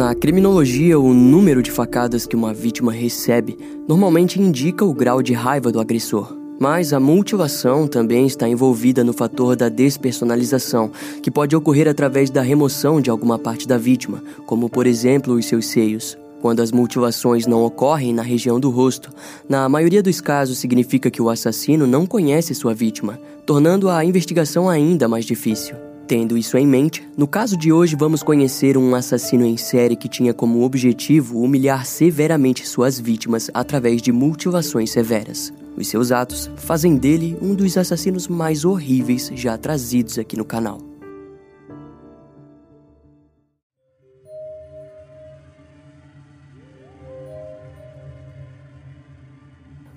Na criminologia, o número de facadas que uma vítima recebe normalmente indica o grau de raiva do agressor. Mas a mutilação também está envolvida no fator da despersonalização, que pode ocorrer através da remoção de alguma parte da vítima, como por exemplo os seus seios. Quando as mutilações não ocorrem na região do rosto, na maioria dos casos significa que o assassino não conhece sua vítima, tornando a investigação ainda mais difícil. Tendo isso em mente, no caso de hoje vamos conhecer um assassino em série que tinha como objetivo humilhar severamente suas vítimas através de mutilações severas. Os seus atos fazem dele um dos assassinos mais horríveis já trazidos aqui no canal.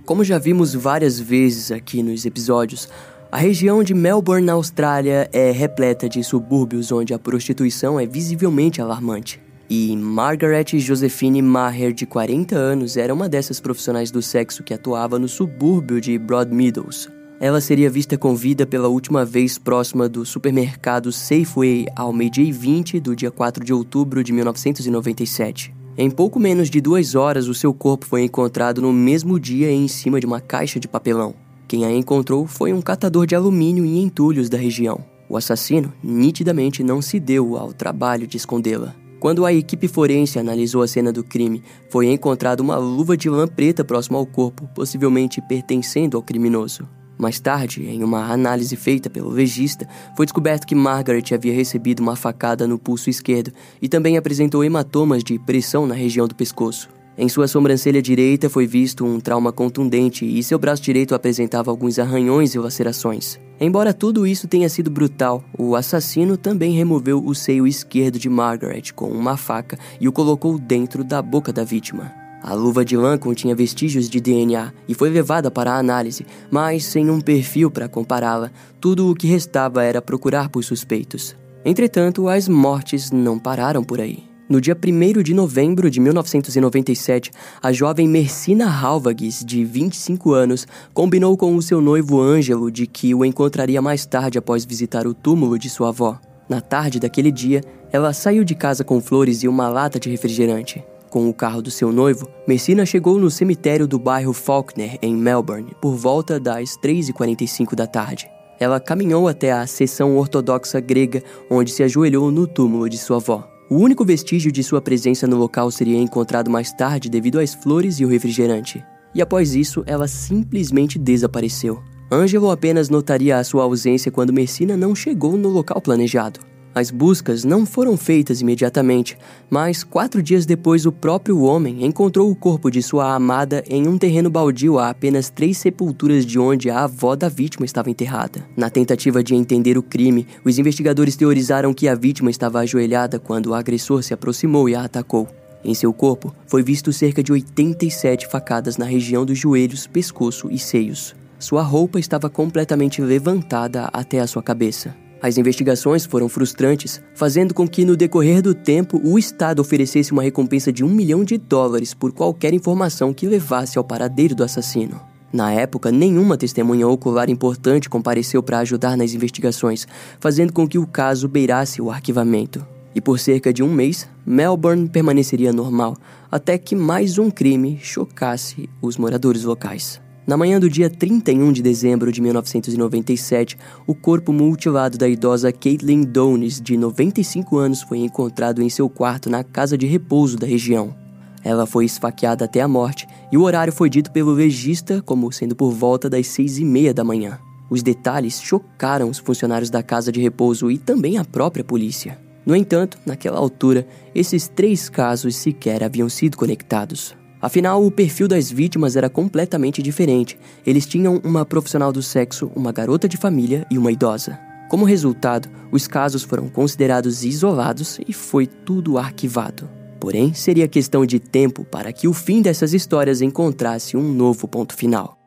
Como já vimos várias vezes aqui nos episódios, a região de Melbourne, na Austrália, é repleta de subúrbios onde a prostituição é visivelmente alarmante. E Margaret Josephine Maher, de 40 anos, era uma dessas profissionais do sexo que atuava no subúrbio de Broadmeadows. Ela seria vista com vida pela última vez próxima do supermercado Safeway ao meio-dia 20 do dia 4 de outubro de 1997. Em pouco menos de duas horas, o seu corpo foi encontrado no mesmo dia em cima de uma caixa de papelão. Quem a encontrou foi um catador de alumínio e entulhos da região. O assassino nitidamente não se deu ao trabalho de escondê-la. Quando a equipe forense analisou a cena do crime, foi encontrada uma luva de lã preta próxima ao corpo, possivelmente pertencendo ao criminoso. Mais tarde, em uma análise feita pelo legista, foi descoberto que Margaret havia recebido uma facada no pulso esquerdo e também apresentou hematomas de pressão na região do pescoço. Em sua sobrancelha direita foi visto um trauma contundente e seu braço direito apresentava alguns arranhões e lacerações. Embora tudo isso tenha sido brutal, o assassino também removeu o seio esquerdo de Margaret com uma faca e o colocou dentro da boca da vítima. A luva de lã continha vestígios de DNA e foi levada para a análise, mas sem um perfil para compará-la, tudo o que restava era procurar por suspeitos. Entretanto, as mortes não pararam por aí. No dia 1 de novembro de 1997, a jovem Mercina Halvagues, de 25 anos, combinou com o seu noivo Ângelo de que o encontraria mais tarde após visitar o túmulo de sua avó. Na tarde daquele dia, ela saiu de casa com flores e uma lata de refrigerante. Com o carro do seu noivo, Mercina chegou no cemitério do bairro Faulkner, em Melbourne, por volta das 3h45 da tarde. Ela caminhou até a seção ortodoxa grega, onde se ajoelhou no túmulo de sua avó. O único vestígio de sua presença no local seria encontrado mais tarde devido às flores e o refrigerante. E após isso, ela simplesmente desapareceu. Ângelo apenas notaria a sua ausência quando Messina não chegou no local planejado. As buscas não foram feitas imediatamente, mas quatro dias depois o próprio homem encontrou o corpo de sua amada em um terreno baldio a apenas três sepulturas de onde a avó da vítima estava enterrada. Na tentativa de entender o crime, os investigadores teorizaram que a vítima estava ajoelhada quando o agressor se aproximou e a atacou. Em seu corpo foi visto cerca de 87 facadas na região dos joelhos, pescoço e seios. Sua roupa estava completamente levantada até a sua cabeça. As investigações foram frustrantes, fazendo com que, no decorrer do tempo, o Estado oferecesse uma recompensa de um milhão de dólares por qualquer informação que levasse ao paradeiro do assassino. Na época, nenhuma testemunha ocular importante compareceu para ajudar nas investigações, fazendo com que o caso beirasse o arquivamento. E por cerca de um mês, Melbourne permaneceria normal, até que mais um crime chocasse os moradores locais. Na manhã do dia 31 de dezembro de 1997, o corpo mutilado da idosa Caitlin Downes, de 95 anos, foi encontrado em seu quarto na casa de repouso da região. Ela foi esfaqueada até a morte e o horário foi dito pelo legista como sendo por volta das seis e meia da manhã. Os detalhes chocaram os funcionários da casa de repouso e também a própria polícia. No entanto, naquela altura, esses três casos sequer haviam sido conectados. Afinal, o perfil das vítimas era completamente diferente. Eles tinham uma profissional do sexo, uma garota de família e uma idosa. Como resultado, os casos foram considerados isolados e foi tudo arquivado. Porém, seria questão de tempo para que o fim dessas histórias encontrasse um novo ponto final.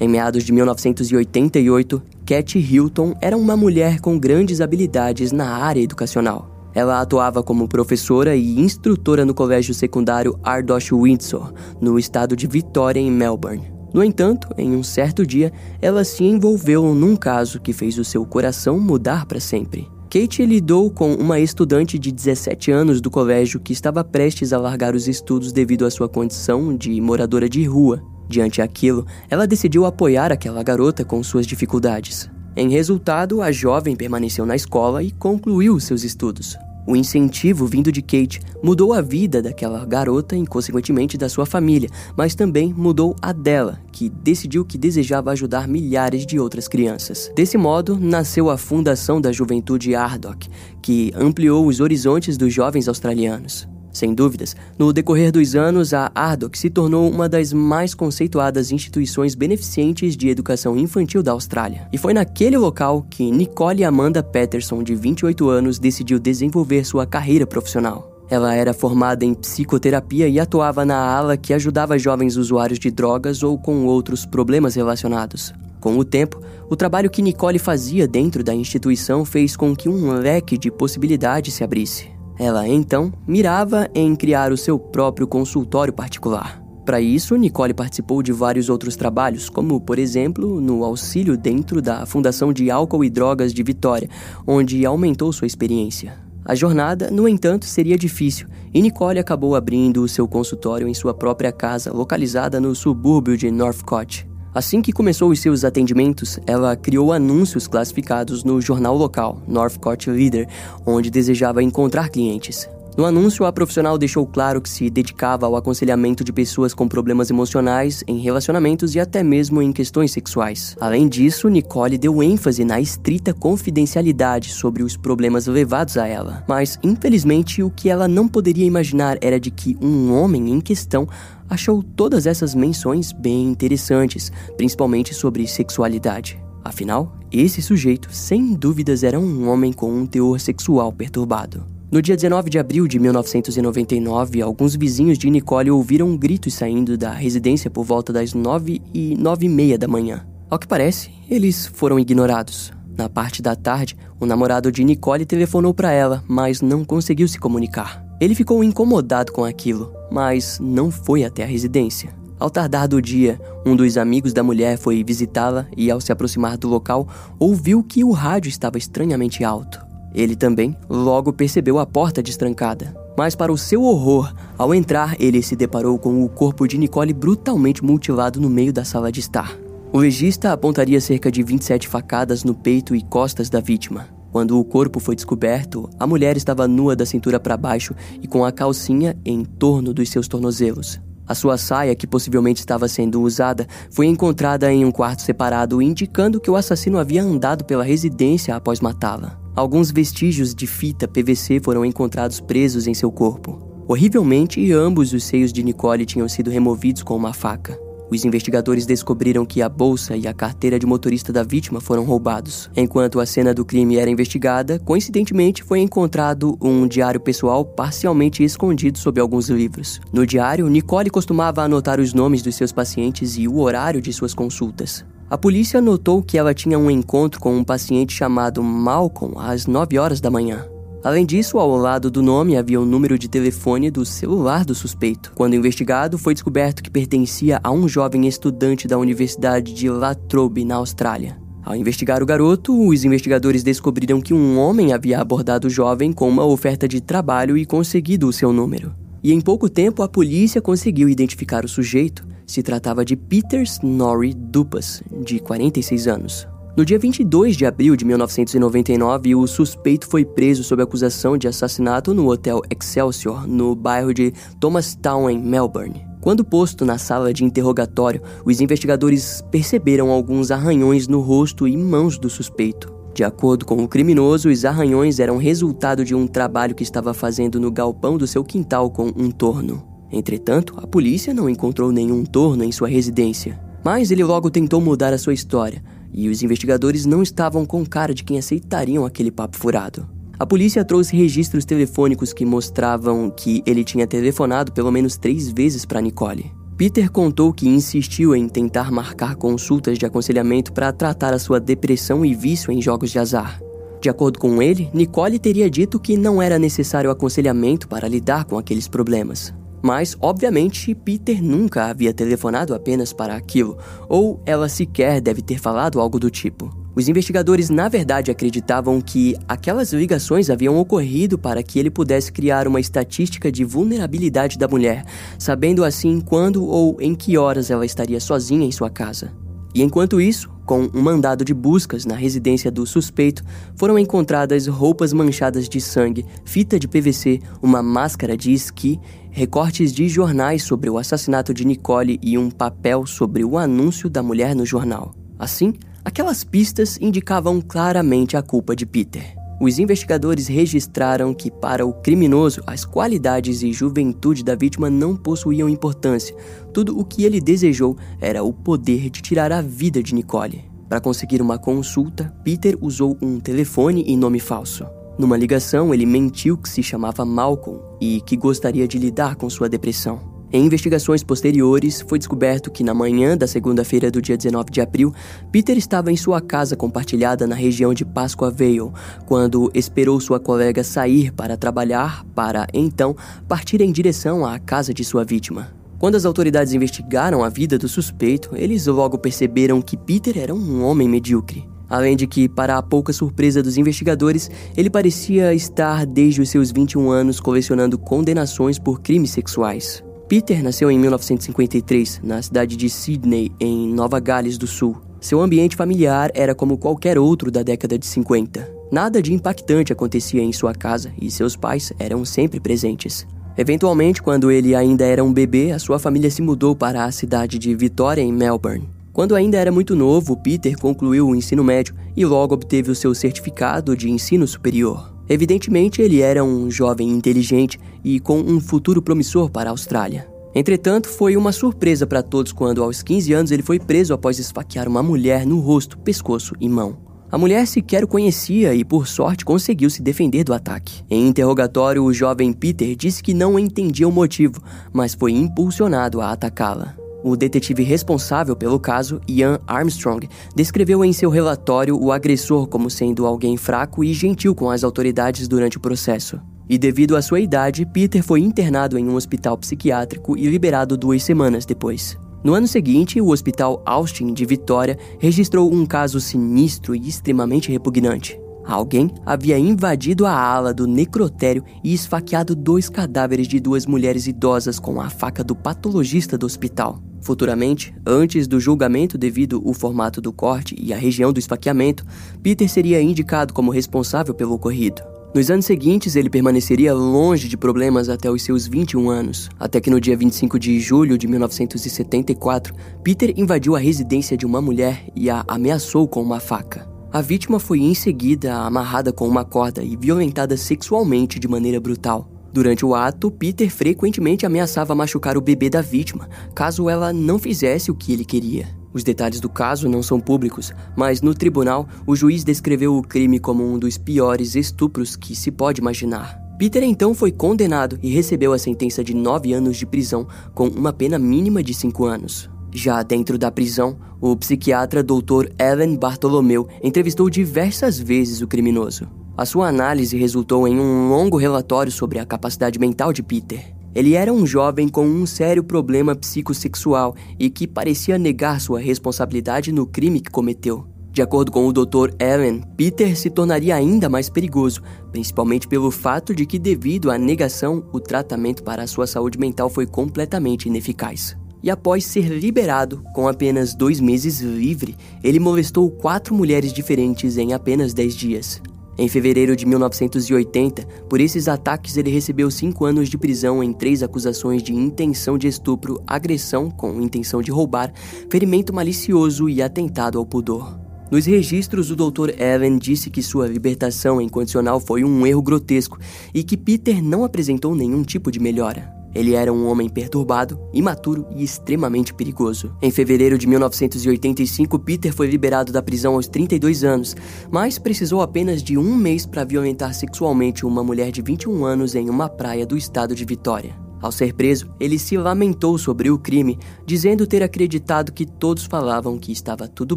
Em meados de 1988, Cat Hilton era uma mulher com grandes habilidades na área educacional. Ela atuava como professora e instrutora no colégio secundário Ardoch Windsor, no estado de Vitória, em Melbourne. No entanto, em um certo dia, ela se envolveu num caso que fez o seu coração mudar para sempre. Kate lidou com uma estudante de 17 anos do colégio que estava prestes a largar os estudos devido à sua condição de moradora de rua. Diante aquilo, ela decidiu apoiar aquela garota com suas dificuldades. Em resultado, a jovem permaneceu na escola e concluiu seus estudos. O incentivo vindo de Kate mudou a vida daquela garota e, consequentemente, da sua família, mas também mudou a dela, que decidiu que desejava ajudar milhares de outras crianças. Desse modo, nasceu a Fundação da Juventude Ardok, que ampliou os horizontes dos jovens australianos. Sem dúvidas, no decorrer dos anos, a Ardok se tornou uma das mais conceituadas instituições beneficentes de educação infantil da Austrália. E foi naquele local que Nicole Amanda Peterson, de 28 anos, decidiu desenvolver sua carreira profissional. Ela era formada em psicoterapia e atuava na ala que ajudava jovens usuários de drogas ou com outros problemas relacionados. Com o tempo, o trabalho que Nicole fazia dentro da instituição fez com que um leque de possibilidades se abrisse. Ela então mirava em criar o seu próprio consultório particular. Para isso, Nicole participou de vários outros trabalhos, como, por exemplo, no auxílio dentro da Fundação de Álcool e Drogas de Vitória, onde aumentou sua experiência. A jornada, no entanto, seria difícil e Nicole acabou abrindo o seu consultório em sua própria casa, localizada no subúrbio de Northcote. Assim que começou os seus atendimentos, ela criou anúncios classificados no jornal local, Northcote Leader, onde desejava encontrar clientes. No anúncio, a profissional deixou claro que se dedicava ao aconselhamento de pessoas com problemas emocionais, em relacionamentos e até mesmo em questões sexuais. Além disso, Nicole deu ênfase na estrita confidencialidade sobre os problemas levados a ela. Mas, infelizmente, o que ela não poderia imaginar era de que um homem em questão achou todas essas menções bem interessantes, principalmente sobre sexualidade. Afinal, esse sujeito, sem dúvidas, era um homem com um teor sexual perturbado. No dia 19 de abril de 1999, alguns vizinhos de Nicole ouviram gritos saindo da residência por volta das 9 e 9 e meia da manhã. Ao que parece, eles foram ignorados. Na parte da tarde, o namorado de Nicole telefonou para ela, mas não conseguiu se comunicar. Ele ficou incomodado com aquilo, mas não foi até a residência. Ao tardar do dia, um dos amigos da mulher foi visitá-la e, ao se aproximar do local, ouviu que o rádio estava estranhamente alto. Ele também logo percebeu a porta destrancada. Mas, para o seu horror, ao entrar, ele se deparou com o corpo de Nicole brutalmente mutilado no meio da sala de estar. O legista apontaria cerca de 27 facadas no peito e costas da vítima. Quando o corpo foi descoberto, a mulher estava nua da cintura para baixo e com a calcinha em torno dos seus tornozelos. A sua saia, que possivelmente estava sendo usada, foi encontrada em um quarto separado, indicando que o assassino havia andado pela residência após matá-la. Alguns vestígios de fita PVC foram encontrados presos em seu corpo. Horrivelmente, ambos os seios de Nicole tinham sido removidos com uma faca. Os investigadores descobriram que a bolsa e a carteira de motorista da vítima foram roubados. Enquanto a cena do crime era investigada, coincidentemente foi encontrado um diário pessoal parcialmente escondido sob alguns livros. No diário, Nicole costumava anotar os nomes dos seus pacientes e o horário de suas consultas. A polícia notou que ela tinha um encontro com um paciente chamado Malcolm às 9 horas da manhã. Além disso, ao lado do nome havia o número de telefone do celular do suspeito. Quando investigado, foi descoberto que pertencia a um jovem estudante da Universidade de La Trobe, na Austrália. Ao investigar o garoto, os investigadores descobriram que um homem havia abordado o jovem com uma oferta de trabalho e conseguido o seu número. E em pouco tempo, a polícia conseguiu identificar o sujeito se tratava de Peter Snorri Dupas, de 46 anos. No dia 22 de abril de 1999, o suspeito foi preso sob acusação de assassinato no Hotel Excelsior, no bairro de Thomastown, em Melbourne. Quando posto na sala de interrogatório, os investigadores perceberam alguns arranhões no rosto e mãos do suspeito. De acordo com o criminoso, os arranhões eram resultado de um trabalho que estava fazendo no galpão do seu quintal com um torno. Entretanto, a polícia não encontrou nenhum torno em sua residência. Mas ele logo tentou mudar a sua história, e os investigadores não estavam com cara de quem aceitariam aquele papo furado. A polícia trouxe registros telefônicos que mostravam que ele tinha telefonado pelo menos três vezes para Nicole. Peter contou que insistiu em tentar marcar consultas de aconselhamento para tratar a sua depressão e vício em jogos de azar. De acordo com ele, Nicole teria dito que não era necessário aconselhamento para lidar com aqueles problemas. Mas, obviamente, Peter nunca havia telefonado apenas para aquilo, ou ela sequer deve ter falado algo do tipo. Os investigadores, na verdade, acreditavam que aquelas ligações haviam ocorrido para que ele pudesse criar uma estatística de vulnerabilidade da mulher, sabendo assim quando ou em que horas ela estaria sozinha em sua casa. E enquanto isso, com um mandado de buscas na residência do suspeito, foram encontradas roupas manchadas de sangue, fita de PVC, uma máscara de esqui, recortes de jornais sobre o assassinato de Nicole e um papel sobre o anúncio da mulher no jornal. Assim, Aquelas pistas indicavam claramente a culpa de Peter. Os investigadores registraram que, para o criminoso, as qualidades e juventude da vítima não possuíam importância. Tudo o que ele desejou era o poder de tirar a vida de Nicole. Para conseguir uma consulta, Peter usou um telefone e nome falso. Numa ligação, ele mentiu que se chamava Malcolm e que gostaria de lidar com sua depressão. Em investigações posteriores, foi descoberto que na manhã da segunda-feira do dia 19 de abril, Peter estava em sua casa compartilhada na região de Pascoa Vale, quando esperou sua colega sair para trabalhar, para então partir em direção à casa de sua vítima. Quando as autoridades investigaram a vida do suspeito, eles logo perceberam que Peter era um homem medíocre. Além de que, para a pouca surpresa dos investigadores, ele parecia estar desde os seus 21 anos colecionando condenações por crimes sexuais. Peter nasceu em 1953 na cidade de Sydney, em Nova Gales do Sul. Seu ambiente familiar era como qualquer outro da década de 50. Nada de impactante acontecia em sua casa e seus pais eram sempre presentes. Eventualmente, quando ele ainda era um bebê, a sua família se mudou para a cidade de Vitória, em Melbourne. Quando ainda era muito novo, Peter concluiu o ensino médio e logo obteve o seu certificado de ensino superior. Evidentemente, ele era um jovem inteligente e com um futuro promissor para a Austrália. Entretanto, foi uma surpresa para todos quando, aos 15 anos, ele foi preso após esfaquear uma mulher no rosto, pescoço e mão. A mulher sequer o conhecia e, por sorte, conseguiu se defender do ataque. Em interrogatório, o jovem Peter disse que não entendia o motivo, mas foi impulsionado a atacá-la. O detetive responsável pelo caso, Ian Armstrong, descreveu em seu relatório o agressor como sendo alguém fraco e gentil com as autoridades durante o processo. E devido à sua idade, Peter foi internado em um hospital psiquiátrico e liberado duas semanas depois. No ano seguinte, o Hospital Austin de Vitória registrou um caso sinistro e extremamente repugnante. Alguém havia invadido a ala do necrotério e esfaqueado dois cadáveres de duas mulheres idosas com a faca do patologista do hospital. Futuramente, antes do julgamento devido ao formato do corte e a região do esfaqueamento, Peter seria indicado como responsável pelo ocorrido. Nos anos seguintes, ele permaneceria longe de problemas até os seus 21 anos, até que no dia 25 de julho de 1974, Peter invadiu a residência de uma mulher e a ameaçou com uma faca. A vítima foi em seguida amarrada com uma corda e violentada sexualmente de maneira brutal. Durante o ato, Peter frequentemente ameaçava machucar o bebê da vítima, caso ela não fizesse o que ele queria. Os detalhes do caso não são públicos, mas no tribunal, o juiz descreveu o crime como um dos piores estupros que se pode imaginar. Peter então foi condenado e recebeu a sentença de nove anos de prisão, com uma pena mínima de cinco anos. Já dentro da prisão, o psiquiatra Dr. Evan Bartolomeu entrevistou diversas vezes o criminoso. A sua análise resultou em um longo relatório sobre a capacidade mental de Peter. Ele era um jovem com um sério problema psicossexual e que parecia negar sua responsabilidade no crime que cometeu. De acordo com o Dr. Allen, Peter se tornaria ainda mais perigoso, principalmente pelo fato de que, devido à negação, o tratamento para a sua saúde mental foi completamente ineficaz. E após ser liberado, com apenas dois meses livre, ele molestou quatro mulheres diferentes em apenas dez dias. Em fevereiro de 1980, por esses ataques ele recebeu cinco anos de prisão em três acusações de intenção de estupro, agressão com intenção de roubar, ferimento malicioso e atentado ao pudor. Nos registros, o Dr. Evan disse que sua libertação incondicional foi um erro grotesco e que Peter não apresentou nenhum tipo de melhora. Ele era um homem perturbado, imaturo e extremamente perigoso. Em fevereiro de 1985, Peter foi liberado da prisão aos 32 anos, mas precisou apenas de um mês para violentar sexualmente uma mulher de 21 anos em uma praia do estado de Vitória. Ao ser preso, ele se lamentou sobre o crime, dizendo ter acreditado que todos falavam que estava tudo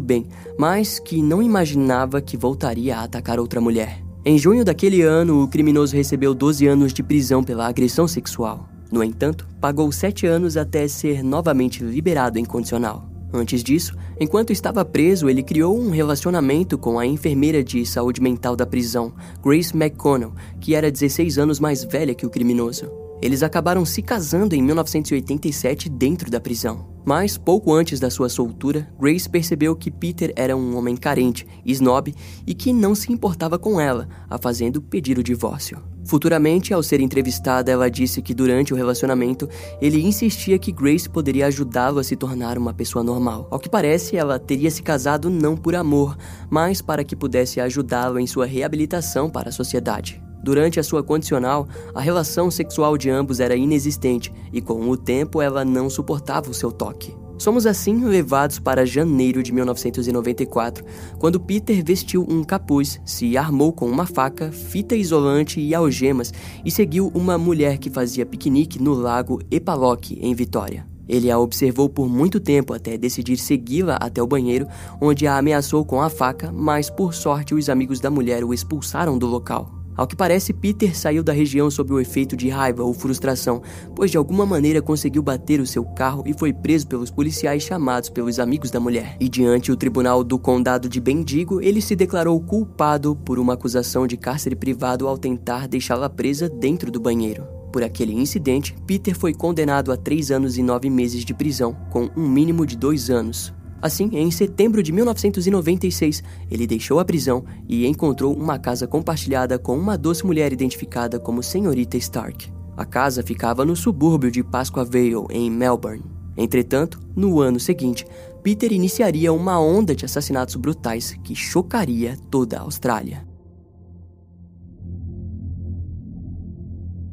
bem, mas que não imaginava que voltaria a atacar outra mulher. Em junho daquele ano, o criminoso recebeu 12 anos de prisão pela agressão sexual. No entanto, pagou sete anos até ser novamente liberado em condicional. Antes disso, enquanto estava preso, ele criou um relacionamento com a enfermeira de saúde mental da prisão, Grace McConnell, que era 16 anos mais velha que o criminoso. Eles acabaram se casando em 1987 dentro da prisão. Mas, pouco antes da sua soltura, Grace percebeu que Peter era um homem carente, snob e que não se importava com ela, a fazendo pedir o divórcio. Futuramente, ao ser entrevistada, ela disse que durante o relacionamento ele insistia que Grace poderia ajudá-lo a se tornar uma pessoa normal. Ao que parece, ela teria se casado não por amor, mas para que pudesse ajudá-lo em sua reabilitação para a sociedade. Durante a sua condicional, a relação sexual de ambos era inexistente e, com o tempo, ela não suportava o seu toque. Somos assim levados para janeiro de 1994, quando Peter vestiu um capuz, se armou com uma faca, fita isolante e algemas e seguiu uma mulher que fazia piquenique no lago Epaloque, em Vitória. Ele a observou por muito tempo até decidir segui-la até o banheiro, onde a ameaçou com a faca, mas por sorte os amigos da mulher o expulsaram do local. Ao que parece, Peter saiu da região sob o efeito de raiva ou frustração, pois de alguma maneira conseguiu bater o seu carro e foi preso pelos policiais chamados pelos amigos da mulher. E diante o tribunal do condado de Bendigo, ele se declarou culpado por uma acusação de cárcere privado ao tentar deixá-la presa dentro do banheiro. Por aquele incidente, Peter foi condenado a três anos e nove meses de prisão, com um mínimo de dois anos. Assim, em setembro de 1996, ele deixou a prisão e encontrou uma casa compartilhada com uma doce mulher identificada como Senhorita Stark. A casa ficava no subúrbio de Pasqua Vale, em Melbourne. Entretanto, no ano seguinte, Peter iniciaria uma onda de assassinatos brutais que chocaria toda a Austrália.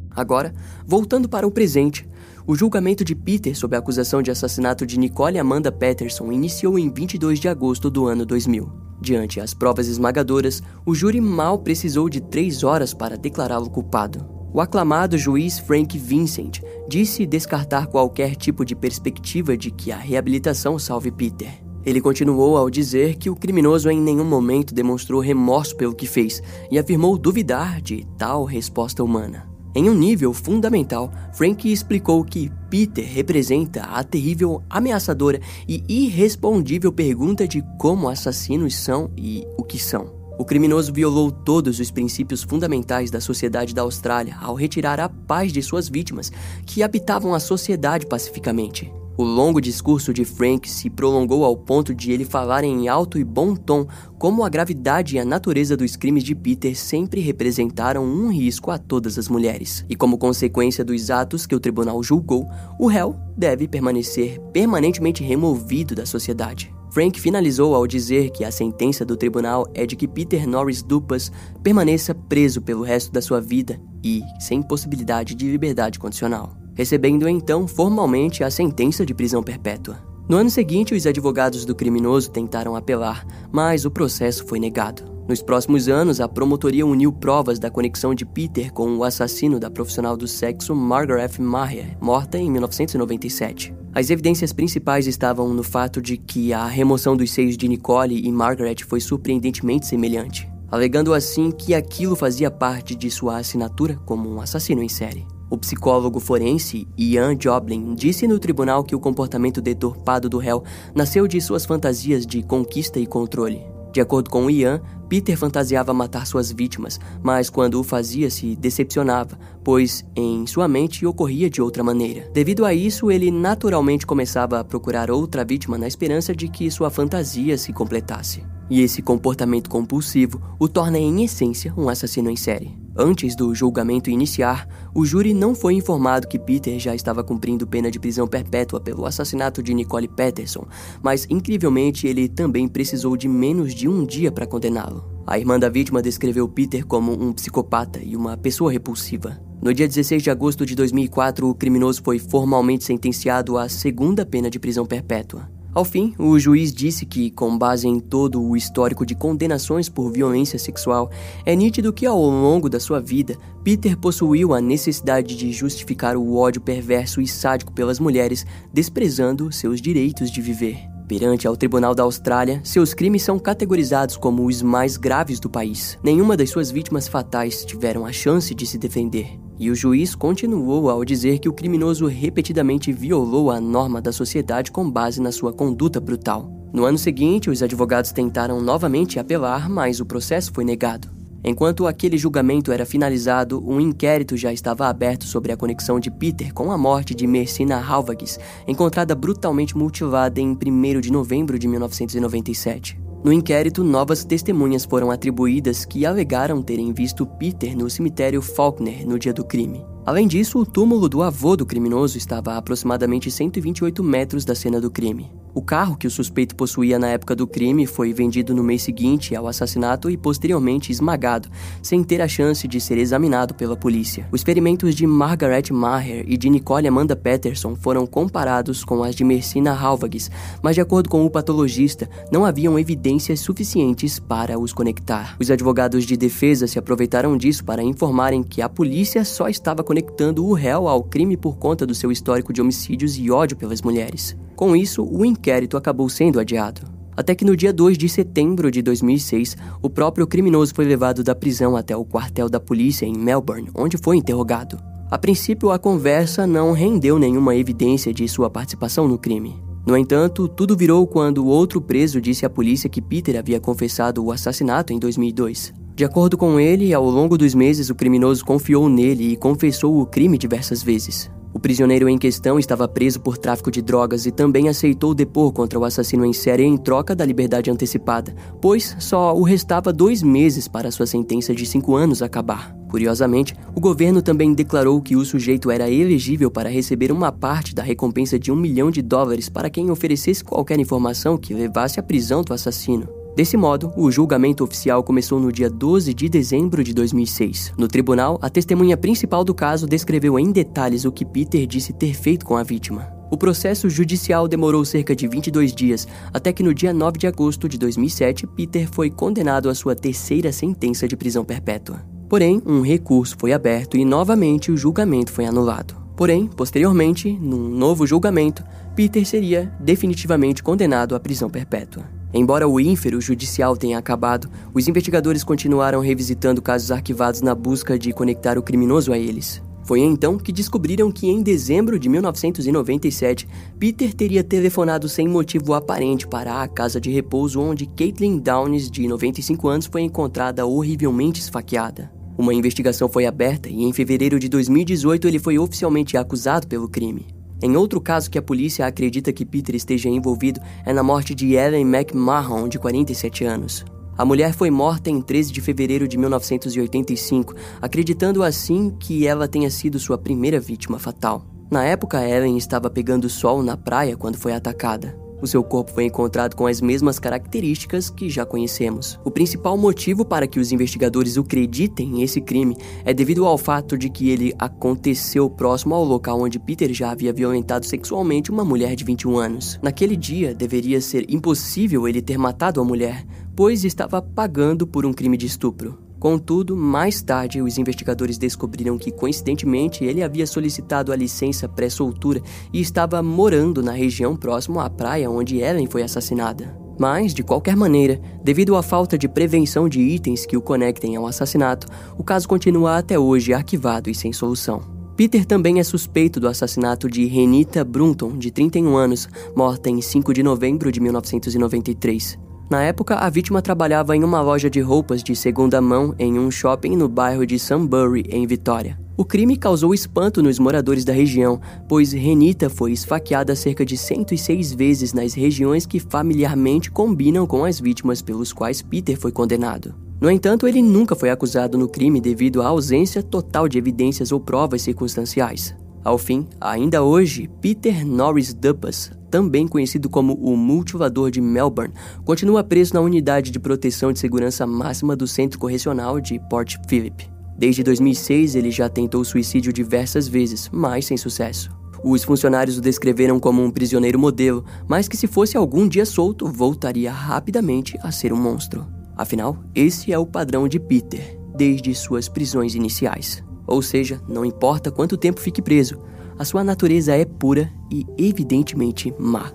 Agora, voltando para o presente, o julgamento de Peter sob a acusação de assassinato de Nicole Amanda Patterson iniciou em 22 de agosto do ano 2000. Diante as provas esmagadoras, o júri mal precisou de três horas para declará-lo culpado. O aclamado juiz Frank Vincent disse descartar qualquer tipo de perspectiva de que a reabilitação salve Peter. Ele continuou ao dizer que o criminoso em nenhum momento demonstrou remorso pelo que fez e afirmou duvidar de tal resposta humana. Em um nível fundamental, Frank explicou que Peter representa a terrível, ameaçadora e irrespondível pergunta de como assassinos são e o que são. O criminoso violou todos os princípios fundamentais da sociedade da Austrália ao retirar a paz de suas vítimas, que habitavam a sociedade pacificamente. O longo discurso de Frank se prolongou ao ponto de ele falar em alto e bom tom como a gravidade e a natureza dos crimes de Peter sempre representaram um risco a todas as mulheres. E como consequência dos atos que o tribunal julgou, o réu deve permanecer permanentemente removido da sociedade. Frank finalizou ao dizer que a sentença do tribunal é de que Peter Norris Dupas permaneça preso pelo resto da sua vida e sem possibilidade de liberdade condicional recebendo então formalmente a sentença de prisão perpétua. No ano seguinte, os advogados do criminoso tentaram apelar, mas o processo foi negado. Nos próximos anos, a promotoria uniu provas da conexão de Peter com o assassino da profissional do sexo Margaret Maher, morta em 1997. As evidências principais estavam no fato de que a remoção dos seios de Nicole e Margaret foi surpreendentemente semelhante, alegando assim que aquilo fazia parte de sua assinatura como um assassino em série. O psicólogo forense Ian Joblin disse no tribunal que o comportamento deturpado do réu nasceu de suas fantasias de conquista e controle. De acordo com Ian, Peter fantasiava matar suas vítimas, mas quando o fazia se decepcionava, pois em sua mente ocorria de outra maneira. Devido a isso, ele naturalmente começava a procurar outra vítima na esperança de que sua fantasia se completasse. E esse comportamento compulsivo o torna em essência um assassino em série. Antes do julgamento iniciar, o júri não foi informado que Peter já estava cumprindo pena de prisão perpétua pelo assassinato de Nicole Patterson, mas incrivelmente ele também precisou de menos de um dia para condená-lo. A irmã da vítima descreveu Peter como um psicopata e uma pessoa repulsiva. No dia 16 de agosto de 2004, o criminoso foi formalmente sentenciado à segunda pena de prisão perpétua. Ao fim, o juiz disse que, com base em todo o histórico de condenações por violência sexual, é nítido que ao longo da sua vida, Peter possuiu a necessidade de justificar o ódio perverso e sádico pelas mulheres, desprezando seus direitos de viver. Perante ao Tribunal da Austrália, seus crimes são categorizados como os mais graves do país. Nenhuma das suas vítimas fatais tiveram a chance de se defender. E o juiz continuou ao dizer que o criminoso repetidamente violou a norma da sociedade com base na sua conduta brutal. No ano seguinte, os advogados tentaram novamente apelar, mas o processo foi negado. Enquanto aquele julgamento era finalizado, um inquérito já estava aberto sobre a conexão de Peter com a morte de Mercina Halvags, encontrada brutalmente mutilada em 1 de novembro de 1997. No inquérito, novas testemunhas foram atribuídas que alegaram terem visto Peter no cemitério Faulkner no dia do crime. Além disso, o túmulo do avô do criminoso estava a aproximadamente 128 metros da cena do crime. O carro que o suspeito possuía na época do crime foi vendido no mês seguinte ao assassinato e posteriormente esmagado, sem ter a chance de ser examinado pela polícia. Os ferimentos de Margaret Maher e de Nicole Amanda Peterson foram comparados com as de Mercina Halvags, mas de acordo com o patologista, não haviam evidências suficientes para os conectar. Os advogados de defesa se aproveitaram disso para informarem que a polícia só estava conectando o réu ao crime por conta do seu histórico de homicídios e ódio pelas mulheres. Com isso, o inquérito acabou sendo adiado. Até que no dia 2 de setembro de 2006, o próprio criminoso foi levado da prisão até o quartel da polícia em Melbourne, onde foi interrogado. A princípio, a conversa não rendeu nenhuma evidência de sua participação no crime. No entanto, tudo virou quando o outro preso disse à polícia que Peter havia confessado o assassinato em 2002. De acordo com ele, ao longo dos meses o criminoso confiou nele e confessou o crime diversas vezes. O prisioneiro em questão estava preso por tráfico de drogas e também aceitou depor contra o assassino em série em troca da liberdade antecipada, pois só o restava dois meses para sua sentença de cinco anos acabar. Curiosamente, o governo também declarou que o sujeito era elegível para receber uma parte da recompensa de um milhão de dólares para quem oferecesse qualquer informação que levasse à prisão do assassino. Desse modo, o julgamento oficial começou no dia 12 de dezembro de 2006. No tribunal, a testemunha principal do caso descreveu em detalhes o que Peter disse ter feito com a vítima. O processo judicial demorou cerca de 22 dias, até que no dia 9 de agosto de 2007, Peter foi condenado à sua terceira sentença de prisão perpétua. Porém, um recurso foi aberto e novamente o julgamento foi anulado. Porém, posteriormente, num novo julgamento, Peter seria definitivamente condenado à prisão perpétua. Embora o ínfero judicial tenha acabado, os investigadores continuaram revisitando casos arquivados na busca de conectar o criminoso a eles. Foi então que descobriram que em dezembro de 1997, Peter teria telefonado sem motivo aparente para a casa de repouso onde Caitlin Downes, de 95 anos, foi encontrada horrivelmente esfaqueada. Uma investigação foi aberta e em fevereiro de 2018 ele foi oficialmente acusado pelo crime. Em outro caso que a polícia acredita que Peter esteja envolvido é na morte de Ellen McMahon, de 47 anos. A mulher foi morta em 13 de fevereiro de 1985, acreditando assim que ela tenha sido sua primeira vítima fatal. Na época, Ellen estava pegando sol na praia quando foi atacada. O seu corpo foi encontrado com as mesmas características que já conhecemos. O principal motivo para que os investigadores o acreditem em esse crime é devido ao fato de que ele aconteceu próximo ao local onde Peter já havia violentado sexualmente uma mulher de 21 anos. Naquele dia, deveria ser impossível ele ter matado a mulher, pois estava pagando por um crime de estupro. Contudo, mais tarde, os investigadores descobriram que, coincidentemente, ele havia solicitado a licença pré-soltura e estava morando na região próxima à praia onde Ellen foi assassinada. Mas, de qualquer maneira, devido à falta de prevenção de itens que o conectem ao assassinato, o caso continua até hoje arquivado e sem solução. Peter também é suspeito do assassinato de Renita Brunton, de 31 anos, morta em 5 de novembro de 1993. Na época, a vítima trabalhava em uma loja de roupas de segunda mão em um shopping no bairro de Sunbury, em Vitória. O crime causou espanto nos moradores da região, pois Renita foi esfaqueada cerca de 106 vezes nas regiões que familiarmente combinam com as vítimas pelos quais Peter foi condenado. No entanto, ele nunca foi acusado no crime devido à ausência total de evidências ou provas circunstanciais. Ao fim, ainda hoje, Peter Norris Dupas, também conhecido como o Multivador de Melbourne, continua preso na unidade de proteção de segurança máxima do Centro Correcional de Port Phillip. Desde 2006, ele já tentou suicídio diversas vezes, mas sem sucesso. Os funcionários o descreveram como um prisioneiro modelo, mas que se fosse algum dia solto, voltaria rapidamente a ser um monstro. Afinal, esse é o padrão de Peter, desde suas prisões iniciais. Ou seja, não importa quanto tempo fique preso, a sua natureza é pura e evidentemente má.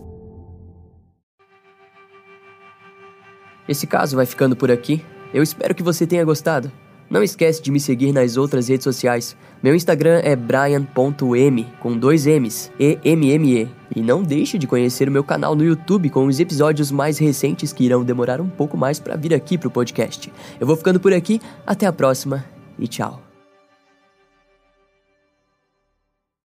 Esse caso vai ficando por aqui. Eu espero que você tenha gostado. Não esquece de me seguir nas outras redes sociais. Meu Instagram é brian.m, com dois M's, E-M-M-E. E não deixe de conhecer o meu canal no YouTube com os episódios mais recentes que irão demorar um pouco mais para vir aqui pro podcast. Eu vou ficando por aqui, até a próxima e tchau.